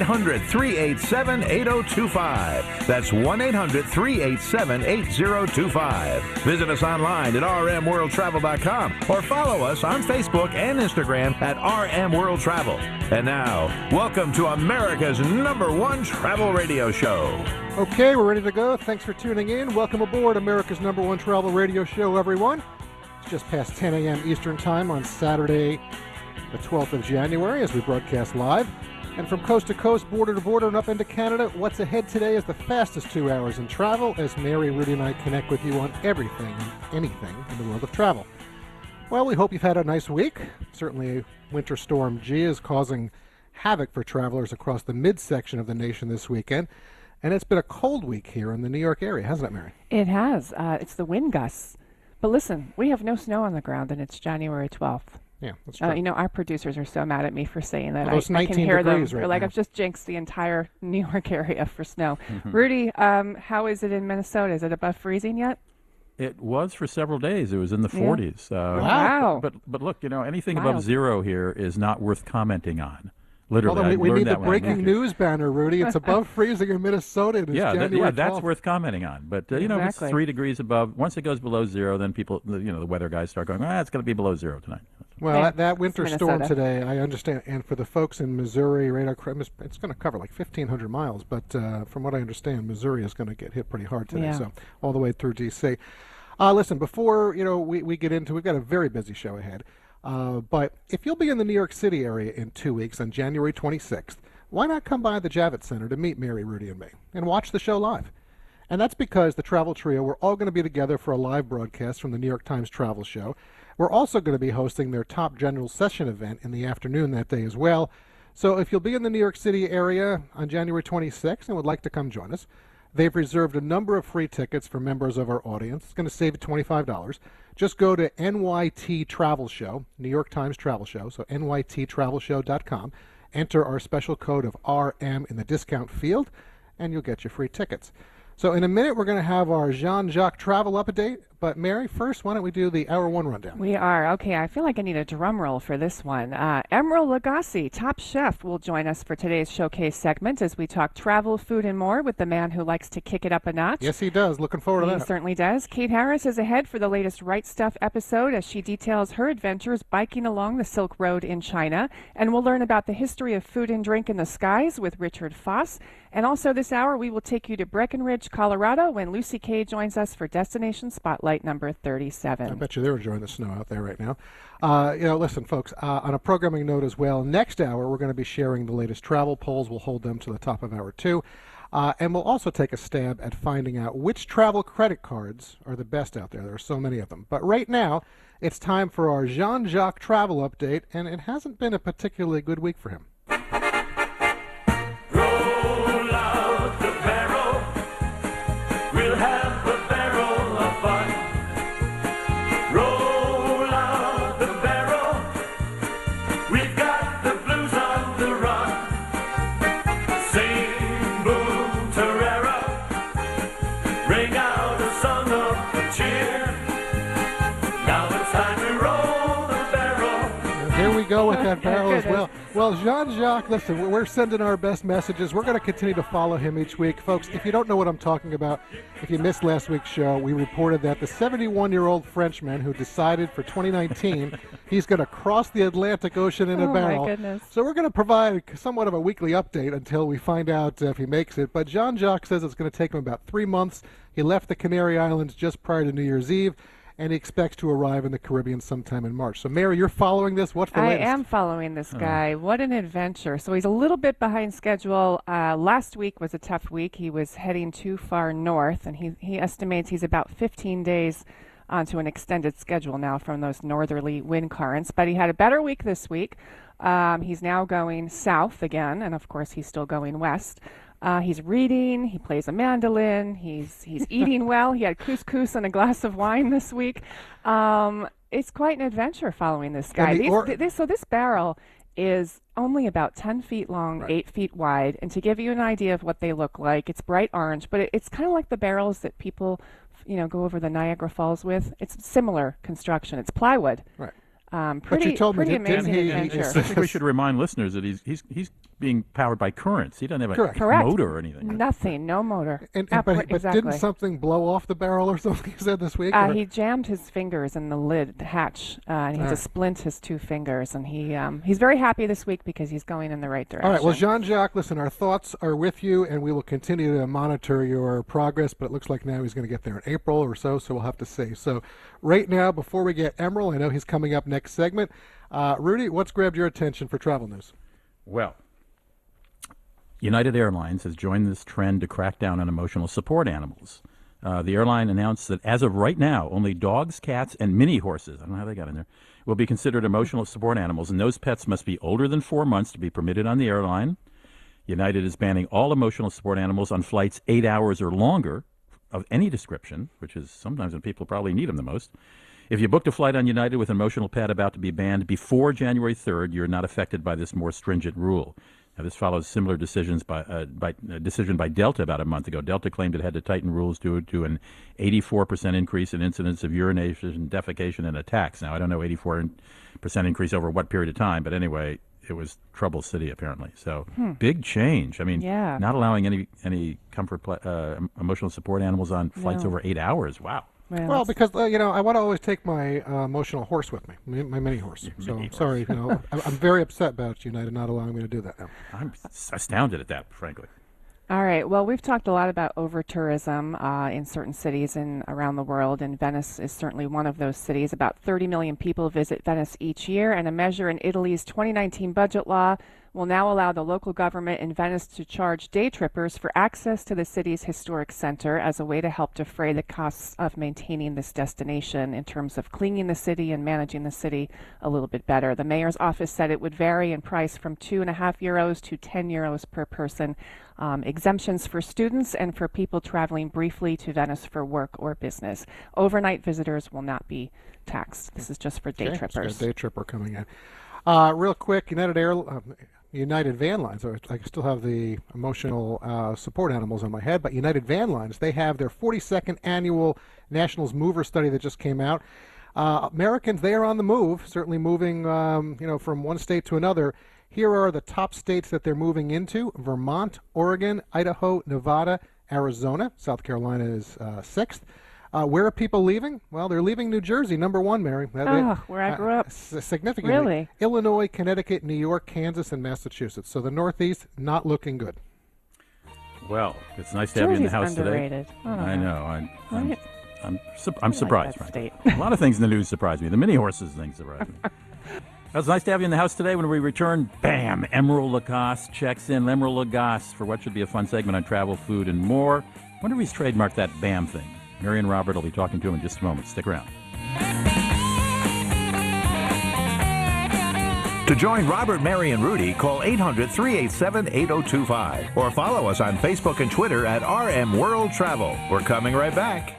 800 387 8025. That's 1 800 387 8025. Visit us online at rmworldtravel.com or follow us on Facebook and Instagram at RM World Travel. And now, welcome to America's number one travel radio show. Okay, we're ready to go. Thanks for tuning in. Welcome aboard America's number one travel radio show, everyone. It's just past 10 a.m. Eastern Time on Saturday, the 12th of January, as we broadcast live. And from coast to coast, border to border, and up into Canada, what's ahead today is the fastest two hours in travel as Mary, Rudy, and I connect with you on everything and anything in the world of travel. Well, we hope you've had a nice week. Certainly, Winter Storm G is causing havoc for travelers across the midsection of the nation this weekend. And it's been a cold week here in the New York area, hasn't it, Mary? It has. Uh, it's the wind gusts. But listen, we have no snow on the ground, and it's January 12th. Yeah, that's true. Uh, you know, our producers are so mad at me for saying that. Well, I, it's I can 19 hear them. right They're like, now. I've just jinxed the entire New York area for snow. Mm-hmm. Rudy, um, how is it in Minnesota? Is it above freezing yet? It was for several days. It was in the Yeah. 40s. Uh, Wow. But but look, you know, anything Wild. above zero here is not worth commenting on. Literally, Hold we, we need the that when breaking news banner, Rudy. It's above freezing in Minnesota. It's Yeah, that, January yeah, that's worth commenting on. But uh, you know, if it's three degrees above, once it goes below zero, then people, you know, the weather guys start going, ah, it's going to be below zero tonight. Well, that, that winter storm today, I understand. And for the folks in Missouri, across, it's going to cover like 1,500 miles. But uh, from what I understand, Missouri is going to get hit pretty hard today. Yeah. So all the way through D.C. Uh, listen, before you know we, we get into, we've got a very busy show ahead. Uh, but if you'll be in the New York City area in two weeks on January 26th, why not come by the Javits Center to meet Mary, Rudy, and me and watch the show live? And that's because the Travel Trio, we're all going to be together for a live broadcast from the New York Times Travel Show. We're also going to be hosting their top general session event in the afternoon that day as well. So if you'll be in the New York City area on January 26th and would like to come join us, they've reserved a number of free tickets for members of our audience. It's going to save you $25. Just go to NYT Travel Show, New York Times Travel Show, so nyttravelshow.com. Enter our special code of RM in the discount field, and you'll get your free tickets. So in a minute, we're going to have our Jean-Jacques travel update. But Mary, first, why don't we do the hour one rundown? We are. Okay, I feel like I need a drum roll for this one. Uh, Emeril Lagasse, top chef, will join us for today's showcase segment as we talk travel, food, and more with the man who likes to kick it up a notch. Yes, he does. Looking forward to that. He certainly does. Kate Harris is ahead for the latest Right Stuff episode as she details her adventures biking along the Silk Road in China. And we'll learn about the history of food and drink in the skies with Richard Foss. And also this hour, we will take you to Breckenridge, Colorado, when Lucy Kay joins us for Destination Spotlight number 37. I bet you they're enjoying the snow out there right now. Uh, you know, listen, folks, uh, on a programming note as well, next hour we're going to be sharing the latest travel polls. We'll hold them to the top of hour two. Uh, and we'll also take a stab at finding out which travel credit cards are the best out there. There are so many of them. But right now, it's time for our Jean Jacques travel update, and it hasn't been a particularly good week for him. Go with that barrel as well. Well, Jean Jacques, listen, we- we're sending our best messages. We're going to continue to follow him each week. Folks, if you don't know what I'm talking about, if you missed last week's show, we reported that the 71 year old Frenchman who decided for 2019 he's going to cross the Atlantic Ocean in a barrel. Oh, my goodness. So we're going to provide somewhat of a weekly update until we find out if he makes it. But Jean Jacques says it's going to take him about three months. He left the Canary Islands just prior to New Year's Eve. And he expects to arrive in the Caribbean sometime in March. So, Mary, you're following this. What's the I latest? am following this guy. What an adventure. So he's a little bit behind schedule. Uh, last week was a tough week. He was heading too far north, and he, he estimates he's about 15 days onto an extended schedule now from those northerly wind currents. But he had a better week this week. Um, he's now going south again, and of course, he's still going west. Uh, he's reading. He plays a mandolin. He's he's eating well. He had couscous and a glass of wine this week. Um, it's quite an adventure following this guy. the These- or- th- this, so this barrel is only about 10 feet long, 8 feet wide. And to give you an idea of what they look like, it's bright orange, but it, it's kind of like the barrels that people, you know, go over the Niagara Falls with. It's similar construction. It's plywood. Right. Um, But pretty, you told me, pretty didn't- didn't amazing he- adventure. I think we should remind listeners that he's he's he's being powered by currents. He doesn't have a Correct. Correct. motor or anything. Nothing, no motor. And, and but, but exactly. didn't something blow off the barrel or something you said this week? Uh, he jammed his fingers in the lid, the hatch, uh, and he had to Ah. splint his two fingers. And he um, he's very happy this week because he's going in the right direction. All right. Well, Jean Jacques, listen, our thoughts are with you, and we will continue to monitor your progress. But it looks like now he's going to get there in April or so, so we'll have to see. So, right now, before we get Emeril, I know he's coming up next segment. Uh, Rudy, what's grabbed your attention for travel news? Well, United Airlines has joined this trend to crack down on emotional support animals. Uh, the airline announced that as of right now, only dogs, cats, and mini horses, I don't know how they got in there, will be considered emotional support animals, and those pets must be older than four months to be permitted on the airline. United is banning all emotional support animals on flights eight hours or longer of any description, which is sometimes when people probably need them the most. If you booked a flight on United with an emotional pet about to be banned before January 3rd, you're not affected by this more stringent rule. Now, this follows similar decisions by, uh, by a decision by Delta about a month ago. Delta claimed it had to tighten rules due to an 84% increase in incidents of urination, defecation, and attacks. Now, I don't know 84% increase over what period of time, but anyway, it was trouble city apparently. So big change. I mean, Yeah. not allowing any any comfort uh, emotional support animals on flights No. over eight hours. Wow. Well, Well, because uh, you know, I want to always take my uh, emotional horse with me, my, my mini horse. So mini I'm sorry, you know, I'm, I'm very upset about United not allowing me to do that now. I'm astounded at that, frankly. All right. Well, we've talked a lot about over tourism uh, in certain cities and around the world, and Venice is certainly one of those cities. About 30 million people visit Venice each year, and a measure in Italy's 2019 budget law will now allow the local government in Venice to charge day trippers for access to the city's historic center as a way to help defray the costs of maintaining this destination in terms of cleaning the city and managing the city a little bit better. The mayor's office said it would vary in price from two and a half euros to 10 euros per person. Um, exemptions for students and for people traveling briefly to Venice for work or business. Overnight visitors will not be taxed. This is just for day Okay, so we got trippers. day tripper coming in. Uh, real quick, United Air, um, United Van Lines. I still have the emotional uh, support animals on my head, but United Van Lines, they have their 42nd annual Nationals Mover Study that just came out. Uh, Americans, they are on the move, certainly moving, um, you know, from one state to another. Here are the top states that they're moving into: Vermont, Oregon, Idaho, Nevada, Arizona. South Carolina is uh, sixth. Uh, where are people leaving? Well, they're leaving New Jersey, number one, Mary. That- they- Ah, where I grew up. significantly. Really? Illinois, Connecticut, New York, Kansas, and Massachusetts. So the Northeast not looking good. Well, it's nice to have you in the house underrated. today. I don't I know. know. I, I'm, I'm, su- I'm surprised. that frankly. state. a lot of things in the news surprise me. The mini horses thing surprised me. It's nice to have you in the house today. When we return, bam, Emeril Lagasse checks in. Emeril Lagasse for what should be a fun segment on travel, food, and more. wonder if he's trademarked that bam thing. Mary and Robert will be talking to him in just a moment. Stick around. To join Robert, Mary, and Rudy, call 800 387 8025 or follow us on Facebook and Twitter at RM World Travel. We're coming right back.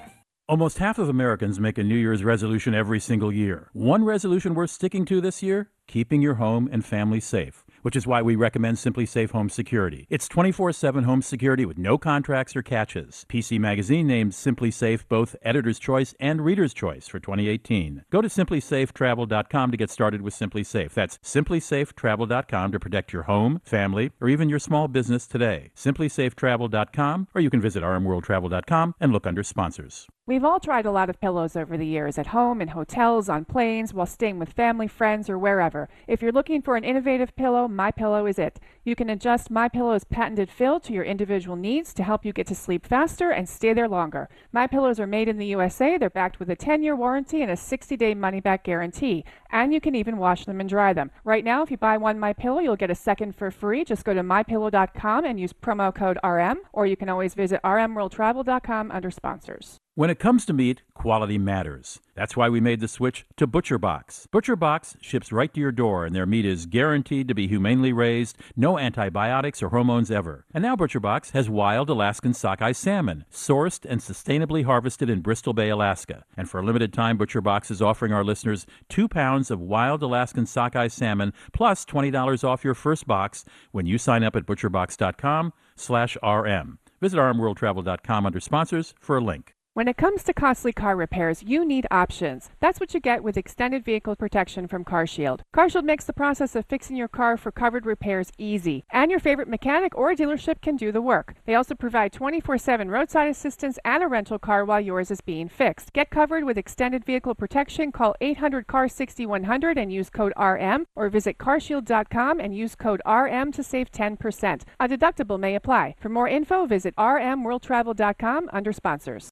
Almost half of Americans make a New Year's resolution every single year. One resolution worth sticking to this year? Keeping your home and family safe, which is why we recommend SimpliSafe Home Security. It's 24 7 home security with no contracts or catches. PC Magazine named SimpliSafe both Editor's Choice and Reader's Choice for 2018. Go to simplysafetravel.com to get started with SimpliSafe. That's simplysafetravel.com to protect your home, family, or even your small business today. Simplysafetravel.com, or you can visit rmworldtravel.com and look under sponsors. We've all tried a lot of pillows over the years at home, in hotels, on planes, while staying with family, friends, or wherever. If you're looking for an innovative pillow, My Pillow is it. You can adjust My Pillow's patented fill to your individual needs to help you get to sleep faster and stay there longer. My Pillows are made in the USA. They're backed with a 10-year warranty and a 60-day money-back guarantee, and you can even wash them and dry them. Right now, if you buy one My Pillow, you'll get a second for free. Just go to mypillow.com and use promo code RM, or you can always visit rmworldtravel.com under sponsors. When it comes to meat, quality matters. That's why we made the switch to ButcherBox. ButcherBox ships right to your door, and their meat is guaranteed to be humanely raised, no antibiotics or hormones ever. And now ButcherBox has wild Alaskan sockeye salmon, sourced and sustainably harvested in Bristol Bay, Alaska. And for a limited time, ButcherBox is offering our listeners two pounds of wild Alaskan sockeye salmon plus $20 off your first box when you sign up at butcherbox.com slash rm. Visit rmworldtravel.com under sponsors for a link. When it comes to costly car repairs, you need options. That's what you get with extended vehicle protection from CarShield. CarShield makes the process of fixing your car for covered repairs easy, and your favorite mechanic or dealership can do the work. They also provide 24/7 roadside assistance and a rental car while yours is being fixed. Get covered with extended vehicle protection. Call 800 CAR 6100 and use code RM, or visit carshield.com and use code RM to save 10%. A deductible may apply. For more info, visit rmworldtravel.com under sponsors.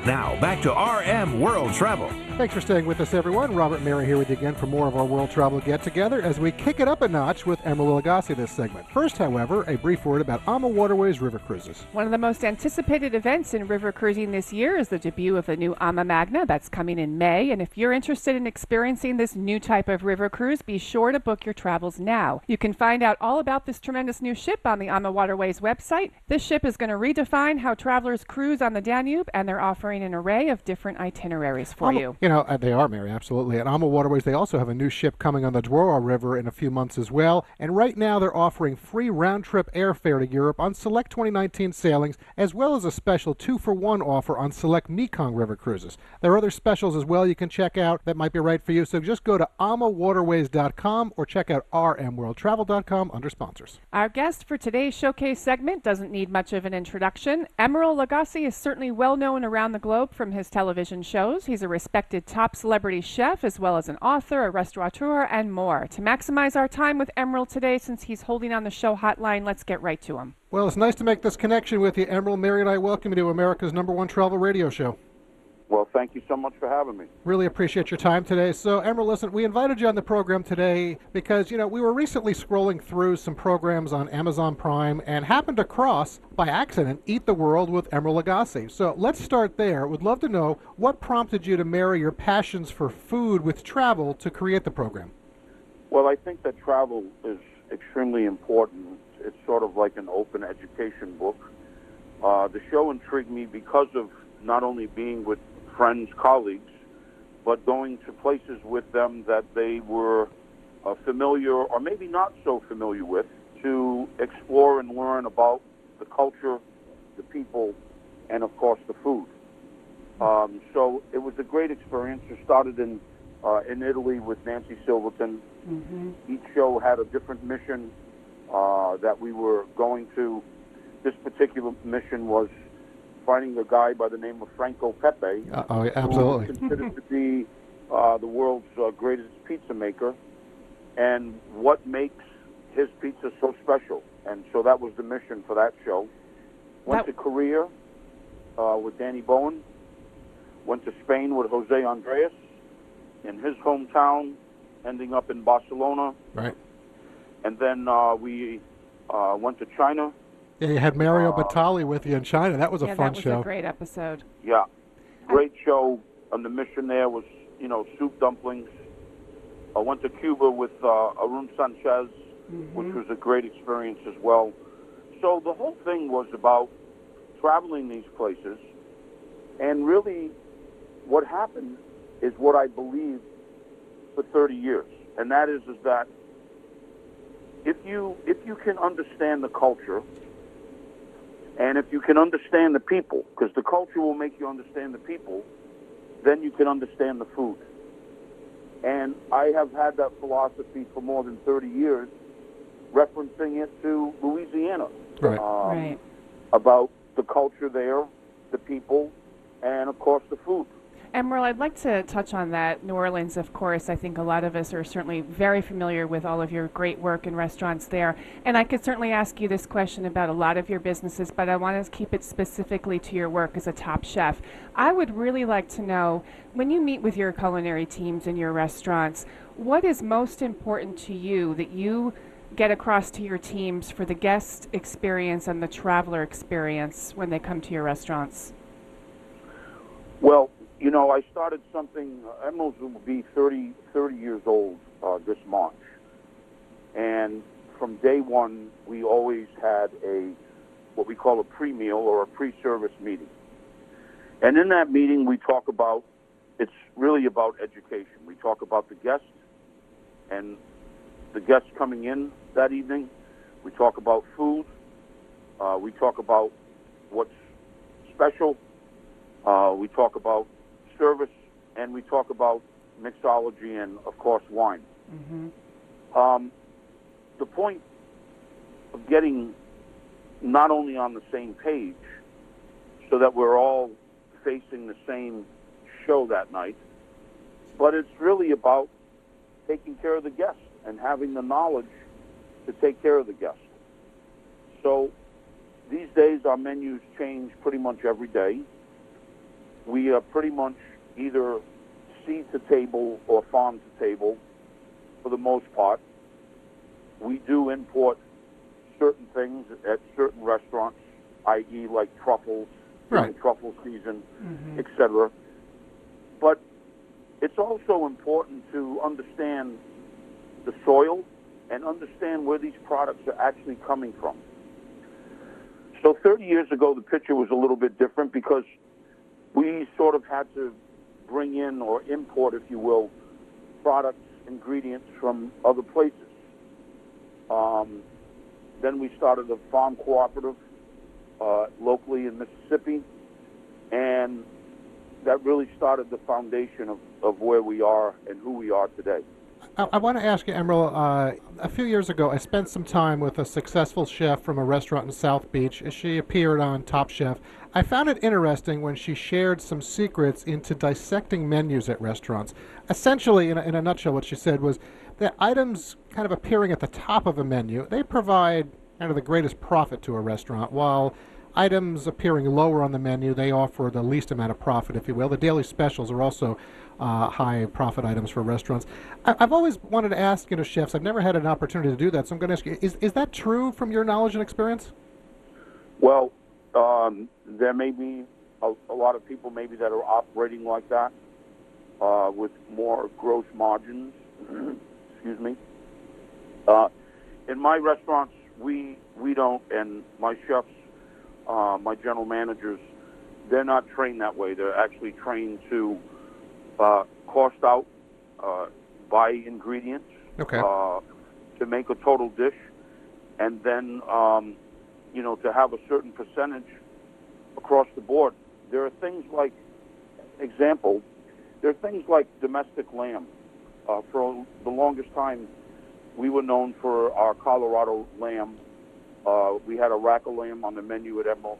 Now, back to RM World Travel. Thanks for staying with us, everyone. Robert Mary here with you again for more of our World Travel Get Together as we kick it up a notch with Emeril Lagasse this segment. First, however, a brief word about Ama Waterways River Cruises. One of the most anticipated events in river cruising this year is the debut of the new Ama Magna that's coming in May. And if you're interested in experiencing this new type of river cruise, be sure to book your travels now. You can find out all about this tremendous new ship on the Ama Waterways website. This ship is going to redefine how travelers cruise on the Danube, and they're offering an array of different itineraries for Ama- you. You know, uh, they are, Mary, absolutely. At Ama Waterways, they also have a new ship coming on the Douro River in a few months as well. And right now, they're offering free round trip airfare to Europe on select 2019 sailings, as well as a special two for one offer on select Mekong River cruises. There are other specials as well you can check out that might be right for you. So just go to amawaterways.com or check out rmworldtravel.com under sponsors. Our guest for today's showcase segment doesn't need much of an introduction. Emeril Lagasse is certainly well known around the globe from his television shows. He's a respected top celebrity chef, as well as an author, a restaurateur, and more. To maximize our time with Emeril today, since he's holding on the show hotline, let's get right to him. Well, it's nice to make this connection with you, Emeril. Mary and I welcome you to America's number one travel radio show. Well, thank you so much for having me. Really appreciate your time today. So, Emeril, listen, we invited you on the program today because, you know, we were recently scrolling through some programs on Amazon Prime and happened across, by accident, Eat the World with Emeril Lagasse. So, let's start there. Would love to know what prompted you to marry your passions for food with travel to create the program. Well, I think that travel is extremely important. It's sort of like an open education book. Uh, the show intrigued me because of not only being with friends, colleagues, but going to places with them that they were uh, familiar or maybe not so familiar with to explore and learn about the culture, the people, and of course the food. Um, so it was a great experience. It started in uh, in Italy with Nancy Silverton. Each show had a different mission uh, that we were going to. This particular mission was finding a guy by the name of Franco Pepe, Uh, oh, yeah, who absolutely. considered to be uh, the world's uh, greatest pizza maker, and what makes his pizza so special. And so that was the mission for that show. Went That- to Korea uh, with Danny Bowien. Went to Spain with Jose Andres in his hometown, ending up in Barcelona. Right. And then uh, we uh, went to China. Yeah, you had Mario um, Batali with you in China. That was a yeah, fun show. that was show. a great episode. Yeah, great show. And the mission there was, you know, soup dumplings. I went to Cuba with uh, Aarón Sánchez, mm-hmm. which was a great experience as well. So the whole thing was about traveling these places, and really, what happened is what I believed for 30 years, and that is is that if you if you can understand the culture and if you can understand the people, because the culture will make you understand the people, then you can understand the food. And I have had that philosophy for more than 30 years, referencing it to Louisiana. Right. Um, right. About the culture there, the people, and of course the food. Emeril, I'd like to touch on that. New Orleans, of course, I think a lot of us are certainly very familiar with all of your great work in restaurants there. And I could certainly ask you this question about a lot of your businesses, but I want to keep it specifically to your work as a top chef. I would really like to know when you meet with your culinary teams in your restaurants, what is most important to you that you get across to your teams for the guest experience and the traveler experience when they come to your restaurants? Well, you know, I started something. Uh, Emeril's will be 30, 30 years old uh, this March, and from day one, we always had a what we call a pre-meal or a pre-service meeting. And in that meeting, we talk about it's really about education. We talk about the guests and the guests coming in that evening. We talk about food. Uh, we talk about what's special. Uh, we talk about service, and we talk about mixology and, of course, wine. Um, the point of getting not only on the same page, so that we're all facing the same show that night, but it's really about taking care of the guests and having the knowledge to take care of the guest. So these days our menus change pretty much every day. We are pretty much either seed to table or farm to table for the most part. We do import certain things at certain restaurants, i.e., like truffles, Right. truffle season, mm-hmm. etc. But it's also important to understand the soil and understand where these products are actually coming from. So 30 years ago, the picture was a little bit different because we sort of had to bring in or import, if you will, products, ingredients from other places. Um, then we started a farm cooperative uh, locally in Mississippi, and that really started the foundation of, of where we are and who we are today. I, I want to ask you, Emeril. Uh, a few years ago, I spent some time with a successful chef from a restaurant in South Beach. She appeared on Top Chef. I found it interesting when she shared some secrets into dissecting menus at restaurants. Essentially, in a, in a nutshell, what she said was that items kind of appearing at the top of a menu they provide kind of the greatest profit to a restaurant, while items appearing lower on the menu they offer the least amount of profit, if you will. The daily specials are also uh, high profit items for restaurants. I, I've always wanted to ask, you know, chefs. I've never had an opportunity to do that, so I'm going to ask you: Is is that true from your knowledge and experience? Well, um, there may be a, a lot of people maybe that are operating like that uh, with more gross margins. Excuse me. Uh, in my restaurants, we we don't, and my chefs, uh, my general managers, they're not trained that way. They're actually trained to uh, cost out, uh, buy ingredients Okay. uh, to make a total dish, and then um, you know to have a certain percentage across the board. There are things like, example, there are things like domestic lamb. Uh, for the longest time, we were known for our Colorado lamb. Uh, we had a rack of lamb on the menu at Emeril's,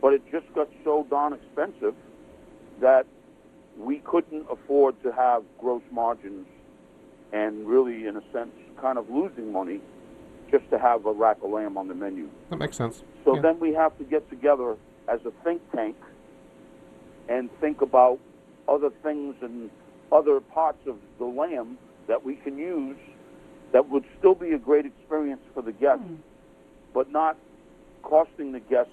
but it just got so darn expensive that we couldn't afford to have gross margins and really, in a sense, kind of losing money just to have a rack of lamb on the menu. That makes sense. So Yeah. then we have to get together as a think tank and think about other things and other parts of the lamb that we can use that would still be a great experience for the guest, but not costing the guests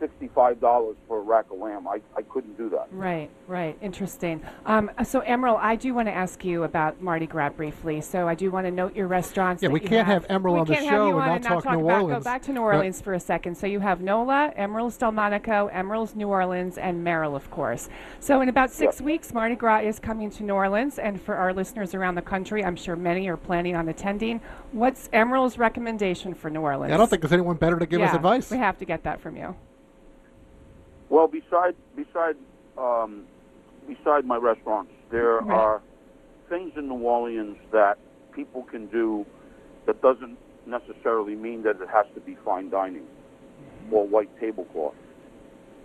$65 for a rack of lamb. I, I couldn't do that. Right, right. Interesting. Um, so, Emeril, I do want to ask you about Mardi Gras briefly. So, I do want to note your restaurants. Yeah, we can't have, have Emeril on the show and not, and not talk, talk New about, Orleans. Go back to New Orleans for a second. So, you have NOLA, Emeril's Delmonico, Emeril's New Orleans, and Meril, of course. So, in about six weeks, Mardi Gras is coming to New Orleans. And for our listeners around the country, I'm sure many are planning on attending. What's Emeril's recommendation for New Orleans? Yeah, I don't think there's anyone better to give yeah, us advice. We have to get that from you. Well, beside beside um, beside my restaurants, there Right. are things in New Orleans that people can do that doesn't necessarily mean that it has to be fine dining or white tablecloth.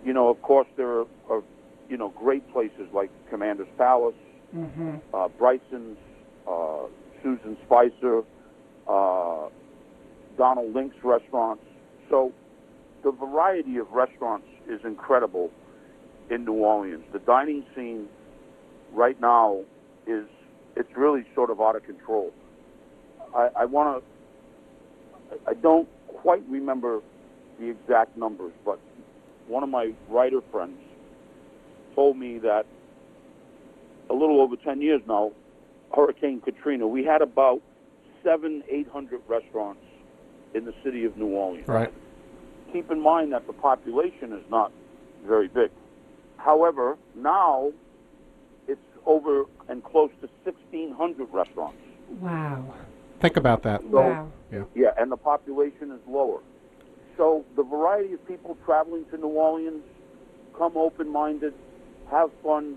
You know, of course, there are, are you know, great places like Commander's Palace, uh, Brigtsen's, uh, Susan Spicer, uh, Donald Link's restaurants. Variety of restaurants is incredible in New Orleans. The dining scene right now is it's really sort of out of control. I, I want to. I don't quite remember the exact numbers, but one of my writer friends told me that a little over 10 years now, Hurricane Katrina, we had about seven, eight hundred restaurants in the city of New Orleans. Right. Keep in mind that the population is not very big. However, now it's over and close to 1,600 restaurants. Wow. Think about that. So, Wow. Yeah, and the population is lower. So the variety of people traveling to New Orleans, come open-minded, have fun,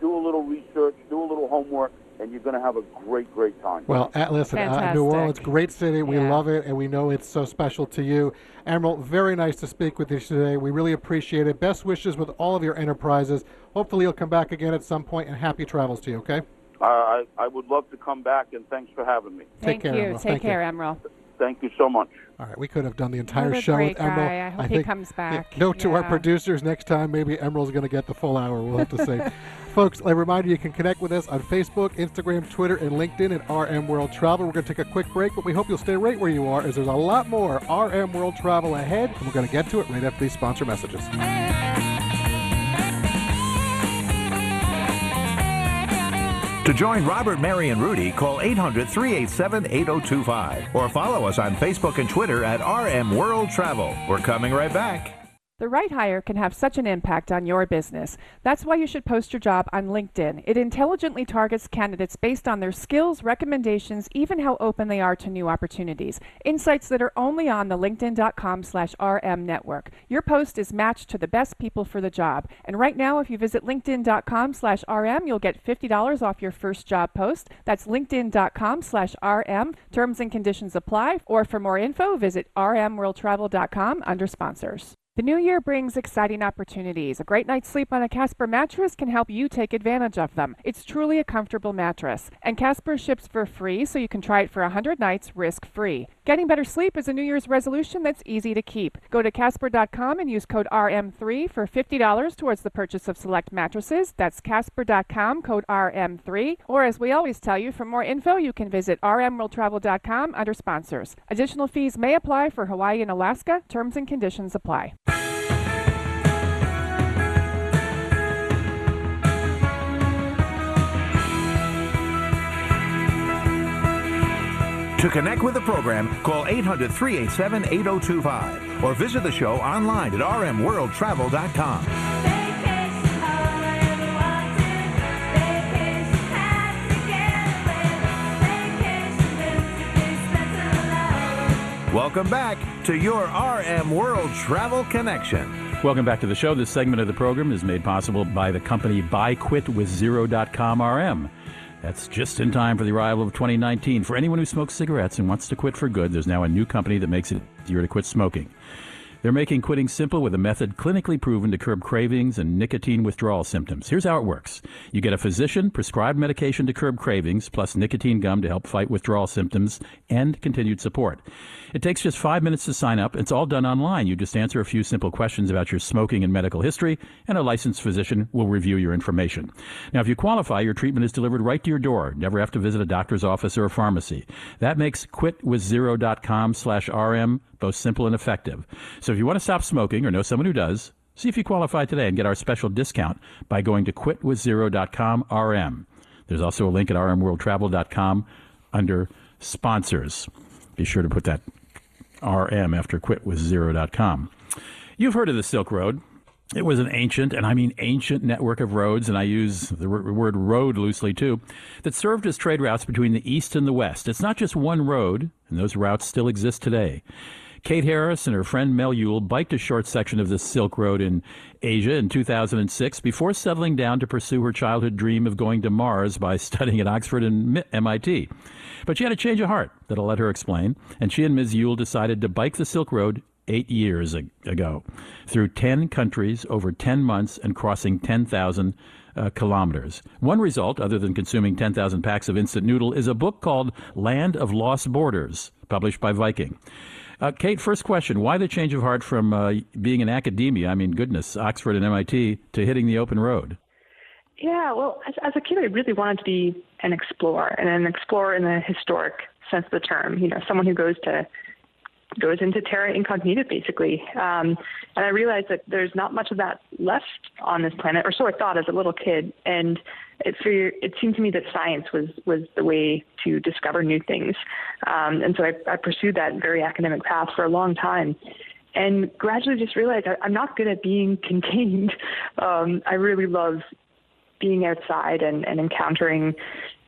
do a little research, do a little homework, and you're going to have a great, great time. Well, uh, listen, uh, New Orleans, great city. We Yeah. love it, and we know it's so special to you. Emeril, very nice to speak with you today. We really appreciate it. Best wishes with all of your enterprises. Hopefully, you'll come back again at some point, and happy travels to you, okay? Uh, I, I would love to come back, and thanks for having me. Thank care, you. Emeril. Take Thank you. care, Emeril. Thank you so much. All right, we could have done the entire What a show great with Emeril. guy. I hope he think- comes yeah, back. note to our producers next time, maybe Emeril's going to get the full hour. We'll have to see. Folks, a reminder you, can connect with us on Facebook, Instagram, Twitter, and LinkedIn at RM World Travel. We're going to take a quick break, but we hope you'll stay right where you are, as there's a lot more RM World Travel ahead, and we're going to get to it right after these sponsor messages. To join Robert, Mary, and Rudy, call 800 387 8025 or follow us on Facebook and Twitter at RM World Travel. We're coming right back. The right hire can have such an impact on your business. That's why you should post your job on LinkedIn. It intelligently targets candidates based on their skills, recommendations, even how open they are to new opportunities. Insights that are only on the linkedin.com slash RM network. Your post is matched to the best people for the job. And right now, if you visit linkedin.com slash RM, you'll get $50 off your first job post. That's linkedin.com slash RM. Terms and conditions apply. Or for more info, visit rmworldtravel.com under sponsors. The new year brings exciting opportunities. A great night's sleep on a Casper mattress can help you take advantage of them. It's truly a comfortable mattress. And Casper ships for free, so you can try it for 100 nights risk free. Getting better sleep is a New Year's resolution that's easy to keep. Go to Casper.com and use code RM3 for $50 towards the purchase of select mattresses. That's Casper.com, code RM3. Or as we always tell you, for more info, you can visit rmworldtravel.com under sponsors. Additional fees may apply for Hawaii and Alaska. Terms and conditions apply. To connect with the program, call 800 387 8025 or visit the show online at rmworldtravel.com. Welcome back to your RM World Travel Connection. Welcome back to the show. This segment of the program is made possible by the company BuyQuitWithZero.com RM. That's just in time for the arrival of 2019. For anyone who smokes cigarettes and wants to quit for good, there's now a new company that makes it easier to quit smoking. They're making quitting simple with a method clinically proven to curb cravings and nicotine withdrawal symptoms. Here's how it works you get a physician prescribed medication to curb cravings, plus nicotine gum to help fight withdrawal symptoms and continued support. It takes just five minutes to sign up. It's all done online. You just answer a few simple questions about your smoking and medical history, and a licensed physician will review your information. Now, if you qualify, your treatment is delivered right to your door. Never have to visit a doctor's office or a pharmacy. That makes quitwithzero.com slash RM both simple and effective. So if you want to stop smoking or know someone who does, see if you qualify today and get our special discount by going to quitwithzero.com RM. There's also a link at rmworldtravel.com under sponsors. Be sure to put that RM after quitwithzero.com. You've heard of the Silk Road. It was an ancient, and I mean ancient, network of roads, and I use the wor- word road loosely too, that served as trade routes between the East and the West. It's not just one road, and those routes still exist today. Kate Harris and her friend Mel Yule biked a short section of the Silk Road in Asia in 2006 before settling down to pursue her childhood dream of going to Mars by studying at Oxford and MIT. But she had a change of heart that I'll let her explain, and she and Ms. Yule decided to bike the Silk Road eight years ago through 10 countries over 10 months and crossing 10,000 uh, kilometers. One result, other than consuming 10,000 packs of instant noodle, is a book called Land of Lost Borders, published by Viking. Uh, Kate, first question Why the change of heart from uh, being in academia, I mean, goodness, Oxford and MIT, to hitting the open road? Yeah, well, as, as a kid, I really wanted to be an explorer, and an explorer in the historic sense of the term. You know, someone who goes to goes into terra incognita, basically. Um, and I realized that there's not much of that left on this planet, or so I thought as a little kid. And it it seemed to me that science was was the way to discover new things. Um, and so I, I pursued that very academic path for a long time and gradually just realized I, I'm not good at being contained. Um, I really love being outside and, and encountering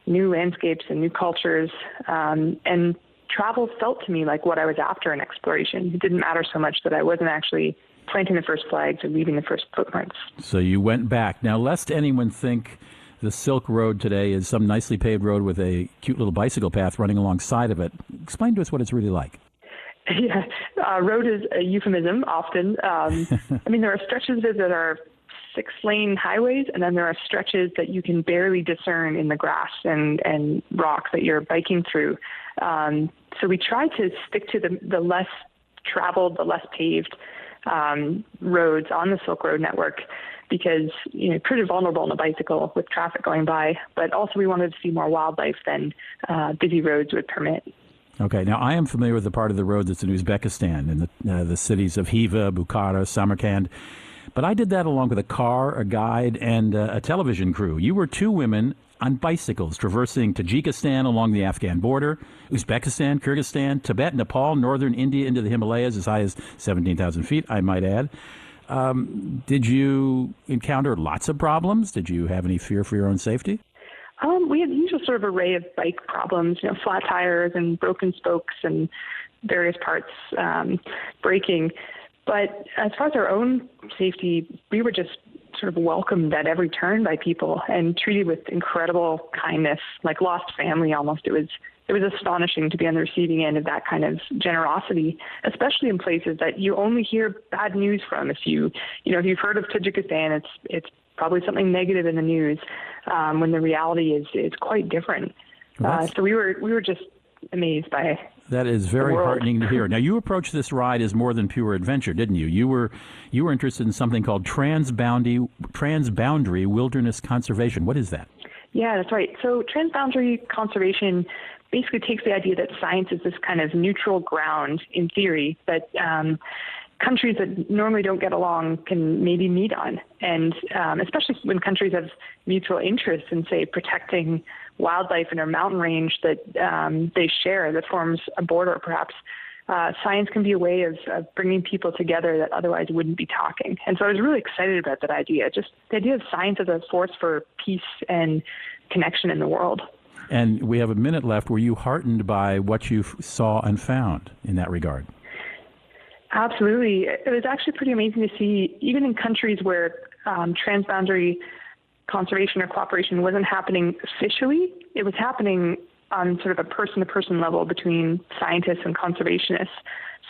new landscapes and new cultures. Um, and travel felt to me like what I was after in exploration. It didn't matter so much that I wasn't actually planting the first flags or leaving the first footprints. So you went back. Now, lest anyone think the Silk Road today is some nicely paved road with a cute little bicycle path running alongside of it, explain to us what it's really like. Yeah, uh, road is a euphemism often. Um, I mean, there are stretches of it that are six lane highways, and then there are stretches that you can barely discern in the grass and, and rock that you're biking through. Um, so we try to stick to the, the less traveled, the less paved um, roads on the Silk Road network because you know pretty vulnerable on a bicycle with traffic going by, but also we wanted to see more wildlife than uh, busy roads would permit. Okay, now I am familiar with the part of the road that's in Uzbekistan, in the, uh, the cities of Khiva, Bukhara, Samarkand. But I did that along with a car, a guide, and uh, a television crew. You were two women on bicycles traversing Tajikistan along the Afghan border, Uzbekistan, Kyrgyzstan, Tibet, Nepal, northern India into the Himalayas as high as 17,000 feet, I might add. Um, did you encounter lots of problems? Did you have any fear for your own safety? Um, we had usual sort of array of bike problems, you know, flat tires and broken spokes and various parts um, breaking. But as far as our own safety, we were just sort of welcomed at every turn by people and treated with incredible kindness, like lost family almost. It was it was astonishing to be on the receiving end of that kind of generosity, especially in places that you only hear bad news from. If you you know if you've heard of Tajikistan, it's it's probably something negative in the news, um, when the reality is is quite different. Uh, so we were we were just amazed by That is very heartening to hear. Now, you approached this ride as more than pure adventure, didn't you? You were you were interested in something called transboundary transboundary wilderness conservation. What is that? Yeah, that's right. So transboundary conservation basically takes the idea that science is this kind of neutral ground in theory that um, countries that normally don't get along can maybe meet on. And um, especially when countries have mutual interests in, say, protecting wildlife in a mountain range that um, they share that forms a border, perhaps. Uh, science can be a way of, of bringing people together that otherwise wouldn't be talking. And so I was really excited about that idea, just the idea of science as a force for peace and connection in the world. And we have a minute left. Were you heartened by what you saw and found in that regard? Absolutely. It was actually pretty amazing to see, even in countries where um, transboundary conservation or cooperation wasn't happening officially, it was happening on sort of a person to person level between scientists and conservationists.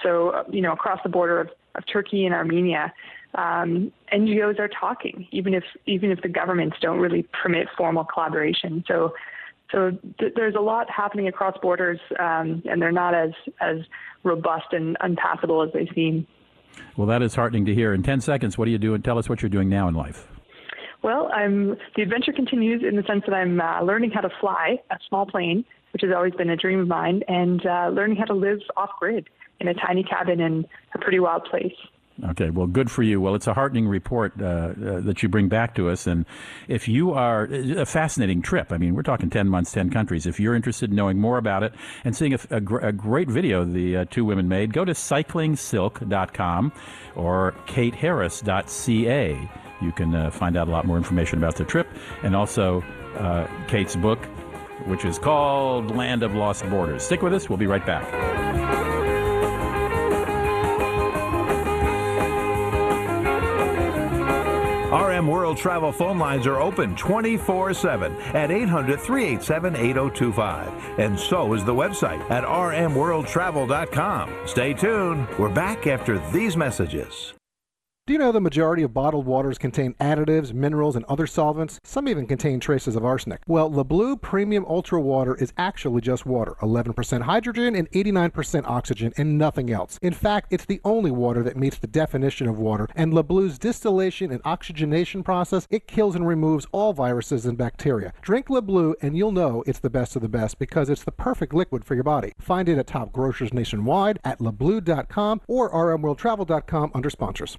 So, uh, you know, across the border of, of Turkey and Armenia, um, NGOs are talking, even if even if the governments don't really permit formal collaboration. So, so th- there's a lot happening across borders, um, and they're not as as robust and unpassable as they seem. Well, that is heartening to hear. In 10 seconds, what are you doing? Tell us what you're doing now in life. Well, I'm the adventure continues in the sense that I'm uh, learning how to fly a small plane, which has always been a dream of mine, and uh, learning how to live off grid in a tiny cabin in a pretty wild place. Okay, well, good for you. Well, it's a heartening report uh, uh, that you bring back to us. And if you are a fascinating trip, I mean, we're talking 10 months, 10 countries. If you're interested in knowing more about it and seeing a, a, gr- a great video the uh, two women made, go to cyclingsilk.com or kateharris.ca. You can uh, find out a lot more information about the trip and also uh, Kate's book, which is called Land of Lost Borders. Stick with us. We'll be right back. RM World Travel phone lines are open 24 7 at 800 387 8025. And so is the website at rmworldtravel.com. Stay tuned. We're back after these messages. Do you know the majority of bottled waters contain additives, minerals, and other solvents? Some even contain traces of arsenic. Well, LeBleu Premium Ultra Water is actually just water 11% hydrogen and 89% oxygen, and nothing else. In fact, it's the only water that meets the definition of water, and LeBleu's distillation and oxygenation process, it kills and removes all viruses and bacteria. Drink LeBleu, and you'll know it's the best of the best because it's the perfect liquid for your body. Find it at top grocers nationwide, at leblue.com, or rmworldtravel.com under sponsors.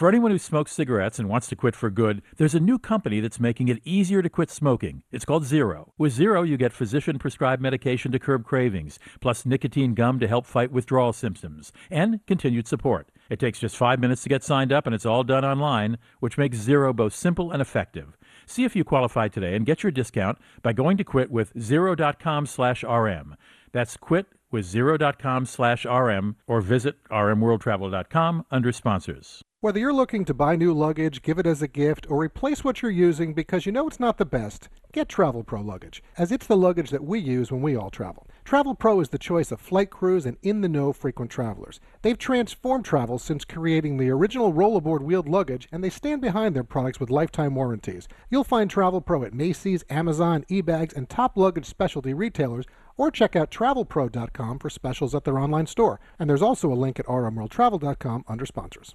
For anyone who smokes cigarettes and wants to quit for good, there's a new company that's making it easier to quit smoking. It's called Zero. With Zero, you get physician prescribed medication to curb cravings, plus nicotine gum to help fight withdrawal symptoms, and continued support. It takes just five minutes to get signed up, and it's all done online, which makes Zero both simple and effective. See if you qualify today and get your discount by going to quit with zero.com slash RM. That's quit with zero.com slash RM or visit rmworldtravel.com under sponsors. Whether you're looking to buy new luggage, give it as a gift, or replace what you're using because you know it's not the best, get Travel Pro luggage, as it's the luggage that we use when we all travel. Travel Pro is the choice of flight crews and in the know frequent travelers. They've transformed travel since creating the original rollerboard wheeled luggage, and they stand behind their products with lifetime warranties. You'll find Travel Pro at Macy's, Amazon, eBags, and top luggage specialty retailers, or check out travelpro.com for specials at their online store. And there's also a link at rmworldtravel.com under sponsors.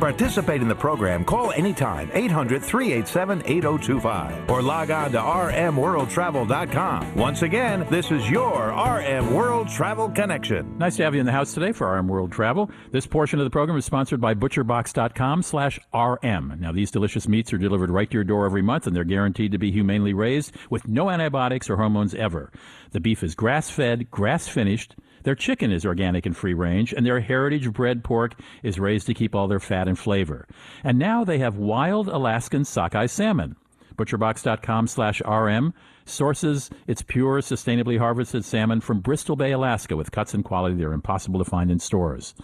participate in the program, call anytime 800 387 8025 or log on to rmworldtravel.com. Once again, this is your RM World Travel Connection. Nice to have you in the house today for RM World Travel. This portion of the program is sponsored by butcherbox.com slash RM. Now, these delicious meats are delivered right to your door every month, and they're guaranteed to be humanely raised with no antibiotics or hormones ever. The beef is grass-fed, grass-finished, their chicken is organic and free range, and their heritage bred pork is raised to keep all their fat and flavor. And now they have wild Alaskan sockeye salmon. Butcherbox.com slash RM sources its pure, sustainably harvested salmon from Bristol Bay, Alaska, with cuts and quality that are impossible to find in stores.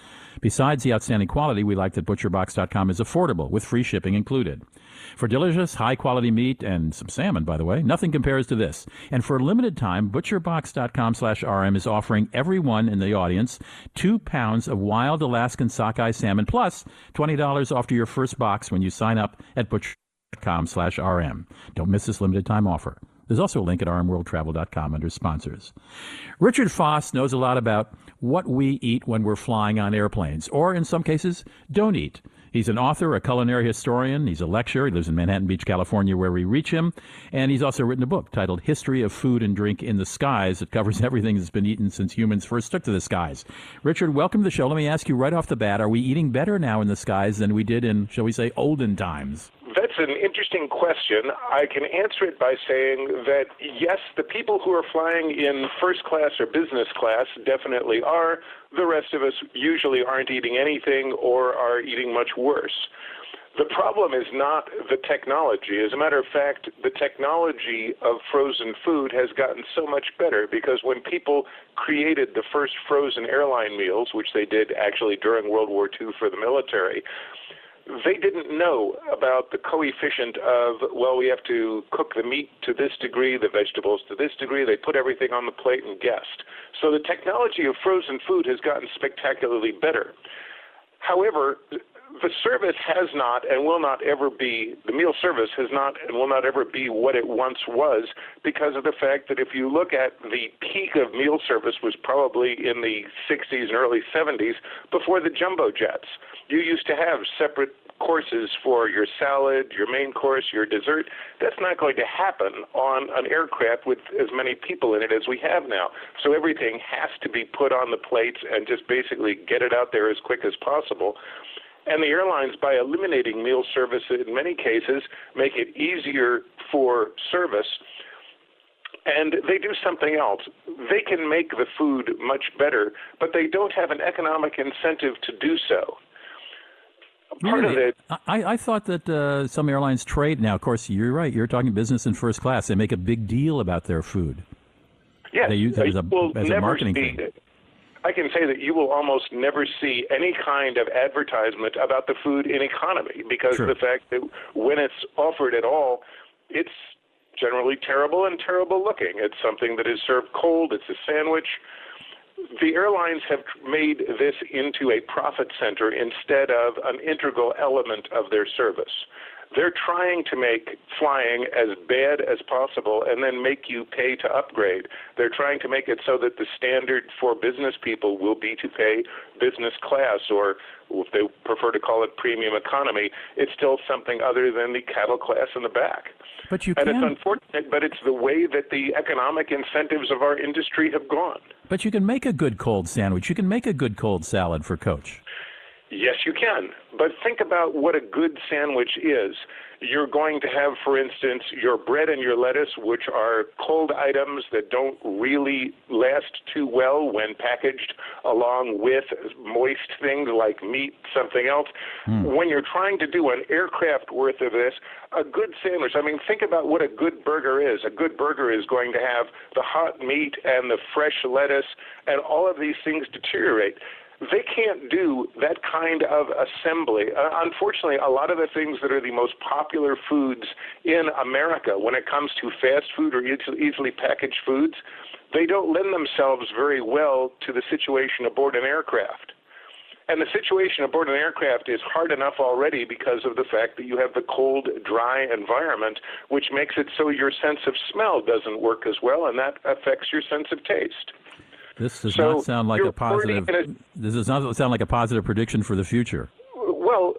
Besides the outstanding quality, we like that Butcherbox.com is affordable, with free shipping included. For delicious, high quality meat and some salmon, by the way, nothing compares to this. And for a limited time, butcherbox.com slash RM is offering everyone in the audience two pounds of wild Alaskan sockeye salmon plus $20 off to your first box when you sign up at butcher.com slash RM. Don't miss this limited time offer. There's also a link at rmworldtravel.com under sponsors. Richard Foss knows a lot about what we eat when we're flying on airplanes, or in some cases, don't eat. He's an author, a culinary historian. He's a lecturer. He lives in Manhattan Beach, California, where we reach him. And he's also written a book titled History of Food and Drink in the Skies. It covers everything that's been eaten since humans first took to the skies. Richard, welcome to the show. Let me ask you right off the bat are we eating better now in the skies than we did in, shall we say, olden times? That's an interesting question. I can answer it by saying that yes, the people who are flying in first class or business class definitely are. The rest of us usually aren't eating anything or are eating much worse. The problem is not the technology. As a matter of fact, the technology of frozen food has gotten so much better because when people created the first frozen airline meals, which they did actually during World War II for the military, they didn't know about the coefficient of, well, we have to cook the meat to this degree, the vegetables to this degree. They put everything on the plate and guessed. So the technology of frozen food has gotten spectacularly better. However, the service has not and will not ever be, the meal service has not and will not ever be what it once was because of the fact that if you look at the peak of meal service was probably in the 60s and early 70s before the jumbo jets. You used to have separate courses for your salad, your main course, your dessert. That's not going to happen on an aircraft with as many people in it as we have now. So everything has to be put on the plates and just basically get it out there as quick as possible. And the airlines, by eliminating meal service in many cases, make it easier for service. And they do something else. They can make the food much better, but they don't have an economic incentive to do so. Part of it I, I thought that uh, some airlines trade. Now, of course, you're right. You're talking business and first class. They make a big deal about their food. Yes, They use it as a, as a marketing thing. I can say that you will almost never see any kind of advertisement about the food in economy because of the fact that when it's offered at all, it's generally terrible and terrible looking. It's something that is served cold. It's a sandwich. The airlines have made this into a profit center instead of an integral element of their service. They're trying to make flying as bad as possible and then make you pay to upgrade. They're trying to make it so that the standard for business people will be to pay business class, or if they prefer to call it premium economy, it's still something other than the cattle class in the back. But you and can, it's unfortunate, but it's the way that the economic incentives of our industry have gone. but you can make a good cold sandwich. You can make a good cold salad for Coach. Yes, you can. But think about what a good sandwich is. You're going to have, for instance, your bread and your lettuce, which are cold items that don't really last too well when packaged along with moist things like meat, something else. Hmm. When you're trying to do an aircraft worth of this, a good sandwich, I mean, think about what a good burger is. A good burger is going to have the hot meat and the fresh lettuce, and all of these things deteriorate they can't do that kind of assembly. Uh, unfortunately, a lot of the things that are the most popular foods in America, when it comes to fast food or easily, easily packaged foods, they don't lend themselves very well to the situation aboard an aircraft. And the situation aboard an aircraft is hard enough already because of the fact that you have the cold, dry environment, which makes it so your sense of smell doesn't work as well, and that affects your sense of taste. This does So not sound like a positive. already This does not sound like a positive prediction for the future. Well,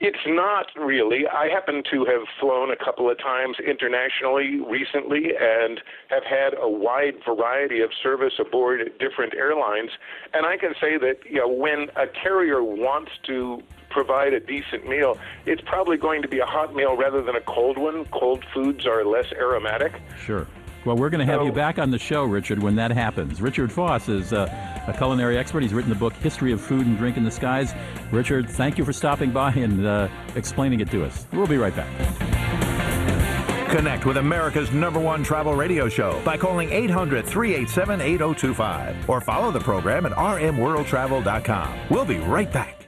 it's not really. I happen to have flown a couple of times internationally recently and have had a wide variety of service aboard different airlines. And I can say that you know when a carrier wants to provide a decent meal, it's probably going to be a hot meal rather than a cold one. Cold foods are less aromatic. Sure. Well, we're going to have you back on the show, Richard, when that happens. Richard Foss is uh, a culinary expert. He's written the book History of Food and Drink in the Skies. Richard, thank you for stopping by and uh, explaining it to us. We'll be right back. Connect with America's number one travel radio show by calling 800 387 8025 or follow the program at rmworldtravel.com. We'll be right back.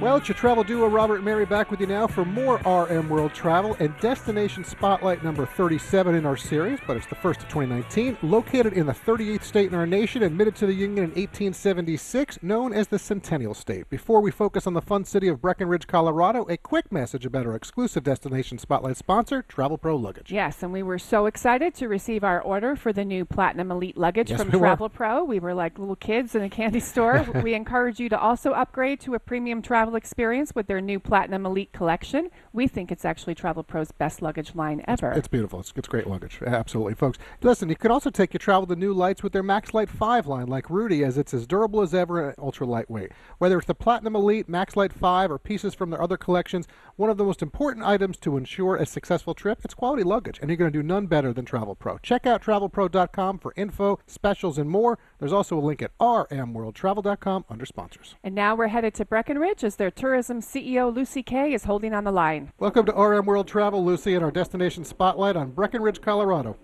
Well, it's your travel duo, Robert and Mary, back with you now for more RM World Travel and Destination Spotlight number 37 in our series, but it's the first of 2019. Located in the 38th state in our nation, admitted to the Union in 1876, known as the Centennial State. Before we focus on the fun city of Breckenridge, Colorado, a quick message about our exclusive Destination Spotlight sponsor, Travel Pro Luggage. Yes, and we were so excited to receive our order for the new Platinum Elite luggage Yes, from we were. Travel Pro. We were like little kids in a candy store. we encourage you to also upgrade to a premium travel experience with their new Platinum Elite collection. We think it's actually Travel Pro's best luggage line ever. It's beautiful. It's, it's great luggage. Absolutely, folks. Listen, you could also take your travel to new lights with their Max Light 5 line, like Rudy, as it's as durable as ever and ultra lightweight. Whether it's the Platinum Elite, Max Light 5, or pieces from their other collections, one of the most important items to ensure a successful trip, it's quality luggage, and you're going to do none better than Travel Pro. Check out travelpro.com for info, specials, and more. There's also a link at rmworldtravel.com under sponsors. and now we're headed to Breckenridge as their tourism CEO Lucy Kay is holding on the line. Welcome to RM World Travel, Lucy, and our destination spotlight on Breckenridge, Colorado.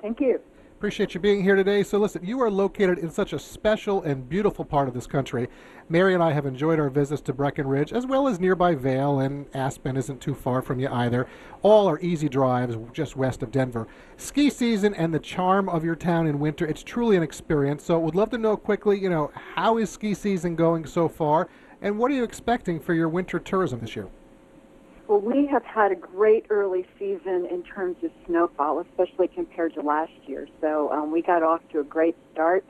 Thank you. Appreciate you being here today. So, listen, you are located in such a special and beautiful part of this country. Mary and I have enjoyed our visits to Breckenridge, as well as nearby Vail, and Aspen isn't too far from you either. All are easy drives just west of Denver. Ski season and the charm of your town in winter, it's truly an experience. So, would love to know quickly, you know, how is ski season going so far, and what are you expecting for your winter tourism this year? Well, we have had a great early season in terms of snowfall, especially compared to last year. So um, we got off to a great start.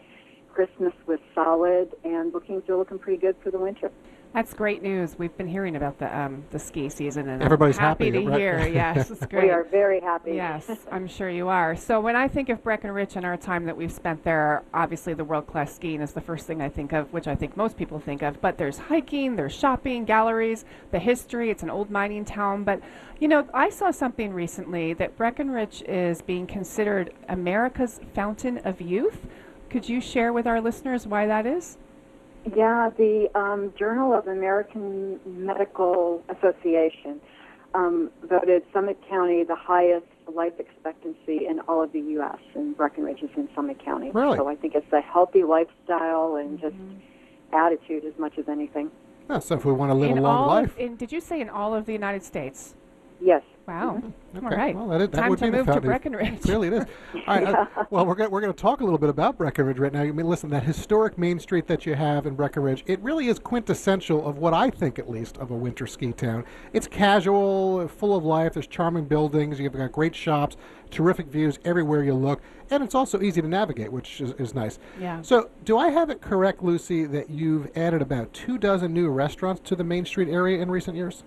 Christmas was solid, and bookings are looking pretty good for the winter. That's great news. We've been hearing about the um, the ski season, and Everybody's I'm happy, happy, to right? hear. Yes, it's great. We are very happy. Yes, I'm sure you are. So when I think of Breckenridge and our time that we've spent there, obviously the world-class skiing is the first thing I think of, which I think most people think of. But there's hiking, there's shopping, galleries, the history. It's an old mining town. But you know, I saw something recently that Breckenridge is being considered America's fountain of youth. Could you share with our listeners why that is? Yeah, the um, Journal of American Medical Association um, voted Summit County the highest life expectancy in all of the U.S. and Breckenridge is in Summit County. Really? So I think it's a healthy lifestyle and just attitude as much as anything. Yeah, so if we want to live in a long all, life. In, did you say in all of the United States? Yes. Wow. Okay. All right. Well, that is, that Time would to be the move to fountain. Breckenridge. Clearly, it is. All right. uh, well, we're going we're going to talk a little bit about Breckenridge right now. I mean, listen, that historic main street that you have in Breckenridge, it really is quintessential of what I think, at least, of a winter ski town. It's casual, full of life. There's charming buildings. You've got great shops, terrific views everywhere you look, and it's also easy to navigate, which is, is nice. Yeah. So, do I have it correct, Lucy, that you've added about two dozen new restaurants to the Main Street area in recent years?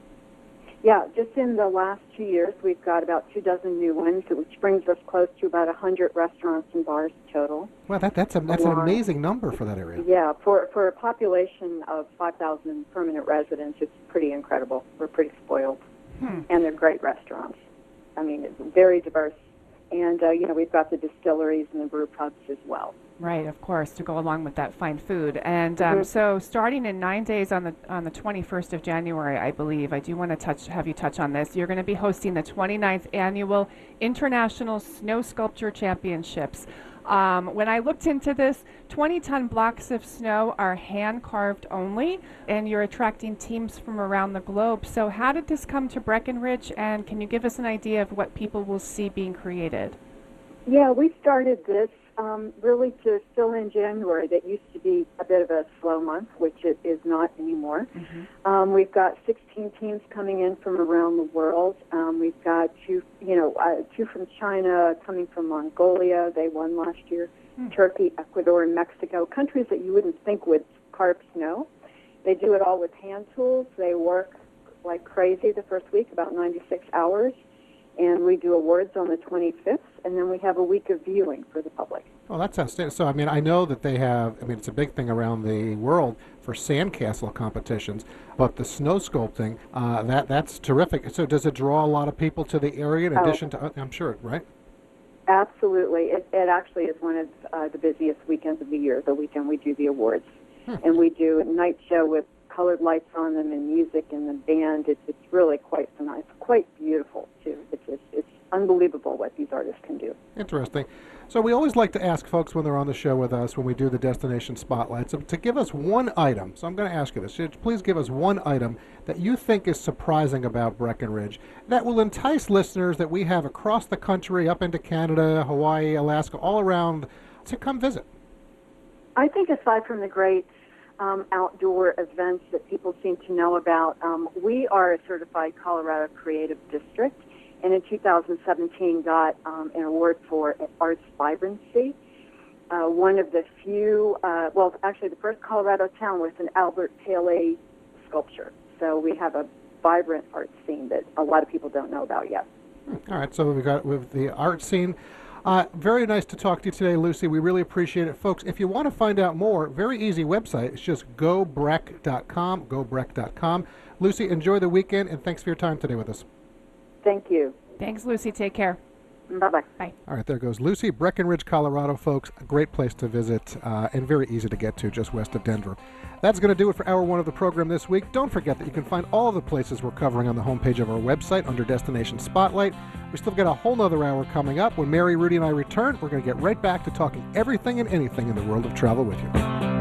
Yeah, just in the last two years, we've got about two dozen new ones, which brings us close to about a 100 restaurants and bars total. Well, that, that's a, that's an amazing number for that area. Yeah, for, for a population of 5,000 permanent residents, it's pretty incredible. We're pretty spoiled. Hmm. And they're great restaurants. I mean, it's very diverse. And, uh, you know, we've got the distilleries and the brew pubs as well. Right, of course, to go along with that fine food. And um, Mhm. so, starting in nine days on the on the 21st of January, I believe, I do want to touch have you touch on this. You're going to be hosting the 29th annual International Snow Sculpture Championships. Um, when I looked into this, 20-ton blocks of snow are hand carved only, and you're attracting teams from around the globe. So, how did this come to Breckenridge? And can you give us an idea of what people will see being created? Yeah, we started this um, really to fill in January. That used to be a bit of a slow month, which it is not anymore. Um, we've got 16 teams coming in from around the world. Um, we've got two, you know, uh, two from China, coming from Mongolia. They won last year. Turkey, Ecuador, and Mexico, countries that you wouldn't think would carve snow. They do it all with hand tools. They work like crazy the first week, about 96 hours. And we do awards on the 25th, and then we have a week of viewing for the public. Well, that's outstanding. So, I mean, I know that they have, I mean, it's a big thing around the world for sandcastle competitions, but the snow sculpting, uh, that that's terrific. So, does it draw a lot of people to the area in Oh. addition to, I'm sure, right? Absolutely. It, it actually is one of uh, the busiest weekends of the year, the weekend we do the awards. And we do a night show with colored lights on them and music and the band. It's, it's really quite nice, quite beautiful, too. It's, it's, it's unbelievable what these artists can do. Interesting. So we always like to ask folks when they're on the show with us, when we do the destination spotlights, to give us one item. So I'm going to ask you this: please give us one item that you think is surprising about Breckenridge that will entice listeners that we have across the country, up into Canada, Hawaii, Alaska, all around, to come visit. I think aside from the great um, outdoor events that people seem to know about, um, we are a certified Colorado Creative District, and in 2017 got um, an award for arts vibrancy. Uh, one of the few, uh, well, actually the first Colorado town with an Albert Paley sculpture. So we have a vibrant art scene that a lot of people don't know about yet. All right, so we've got with the art scene. Uh, very nice to talk to you today, Lucy. We really appreciate it. Folks, if you want to find out more, very easy website. It's just gobreck.com, gobreck.com. Lucy, enjoy the weekend, and thanks for your time today with us. Thank you. Thanks, Lucy. Take care. Bye-bye. Bye. All right, there goes Lucy, Breckenridge, Colorado, folks. A great place to visit uh, and very easy to get to just west of Denver. That's going to do it for hour one of the program this week. Don't forget that you can find all the places we're covering on the homepage of our website under Destination Spotlight. We still got a whole nother hour coming up. When Mary, Rudy, and I return, we're going to get right back to talking everything and anything in the world of travel with you.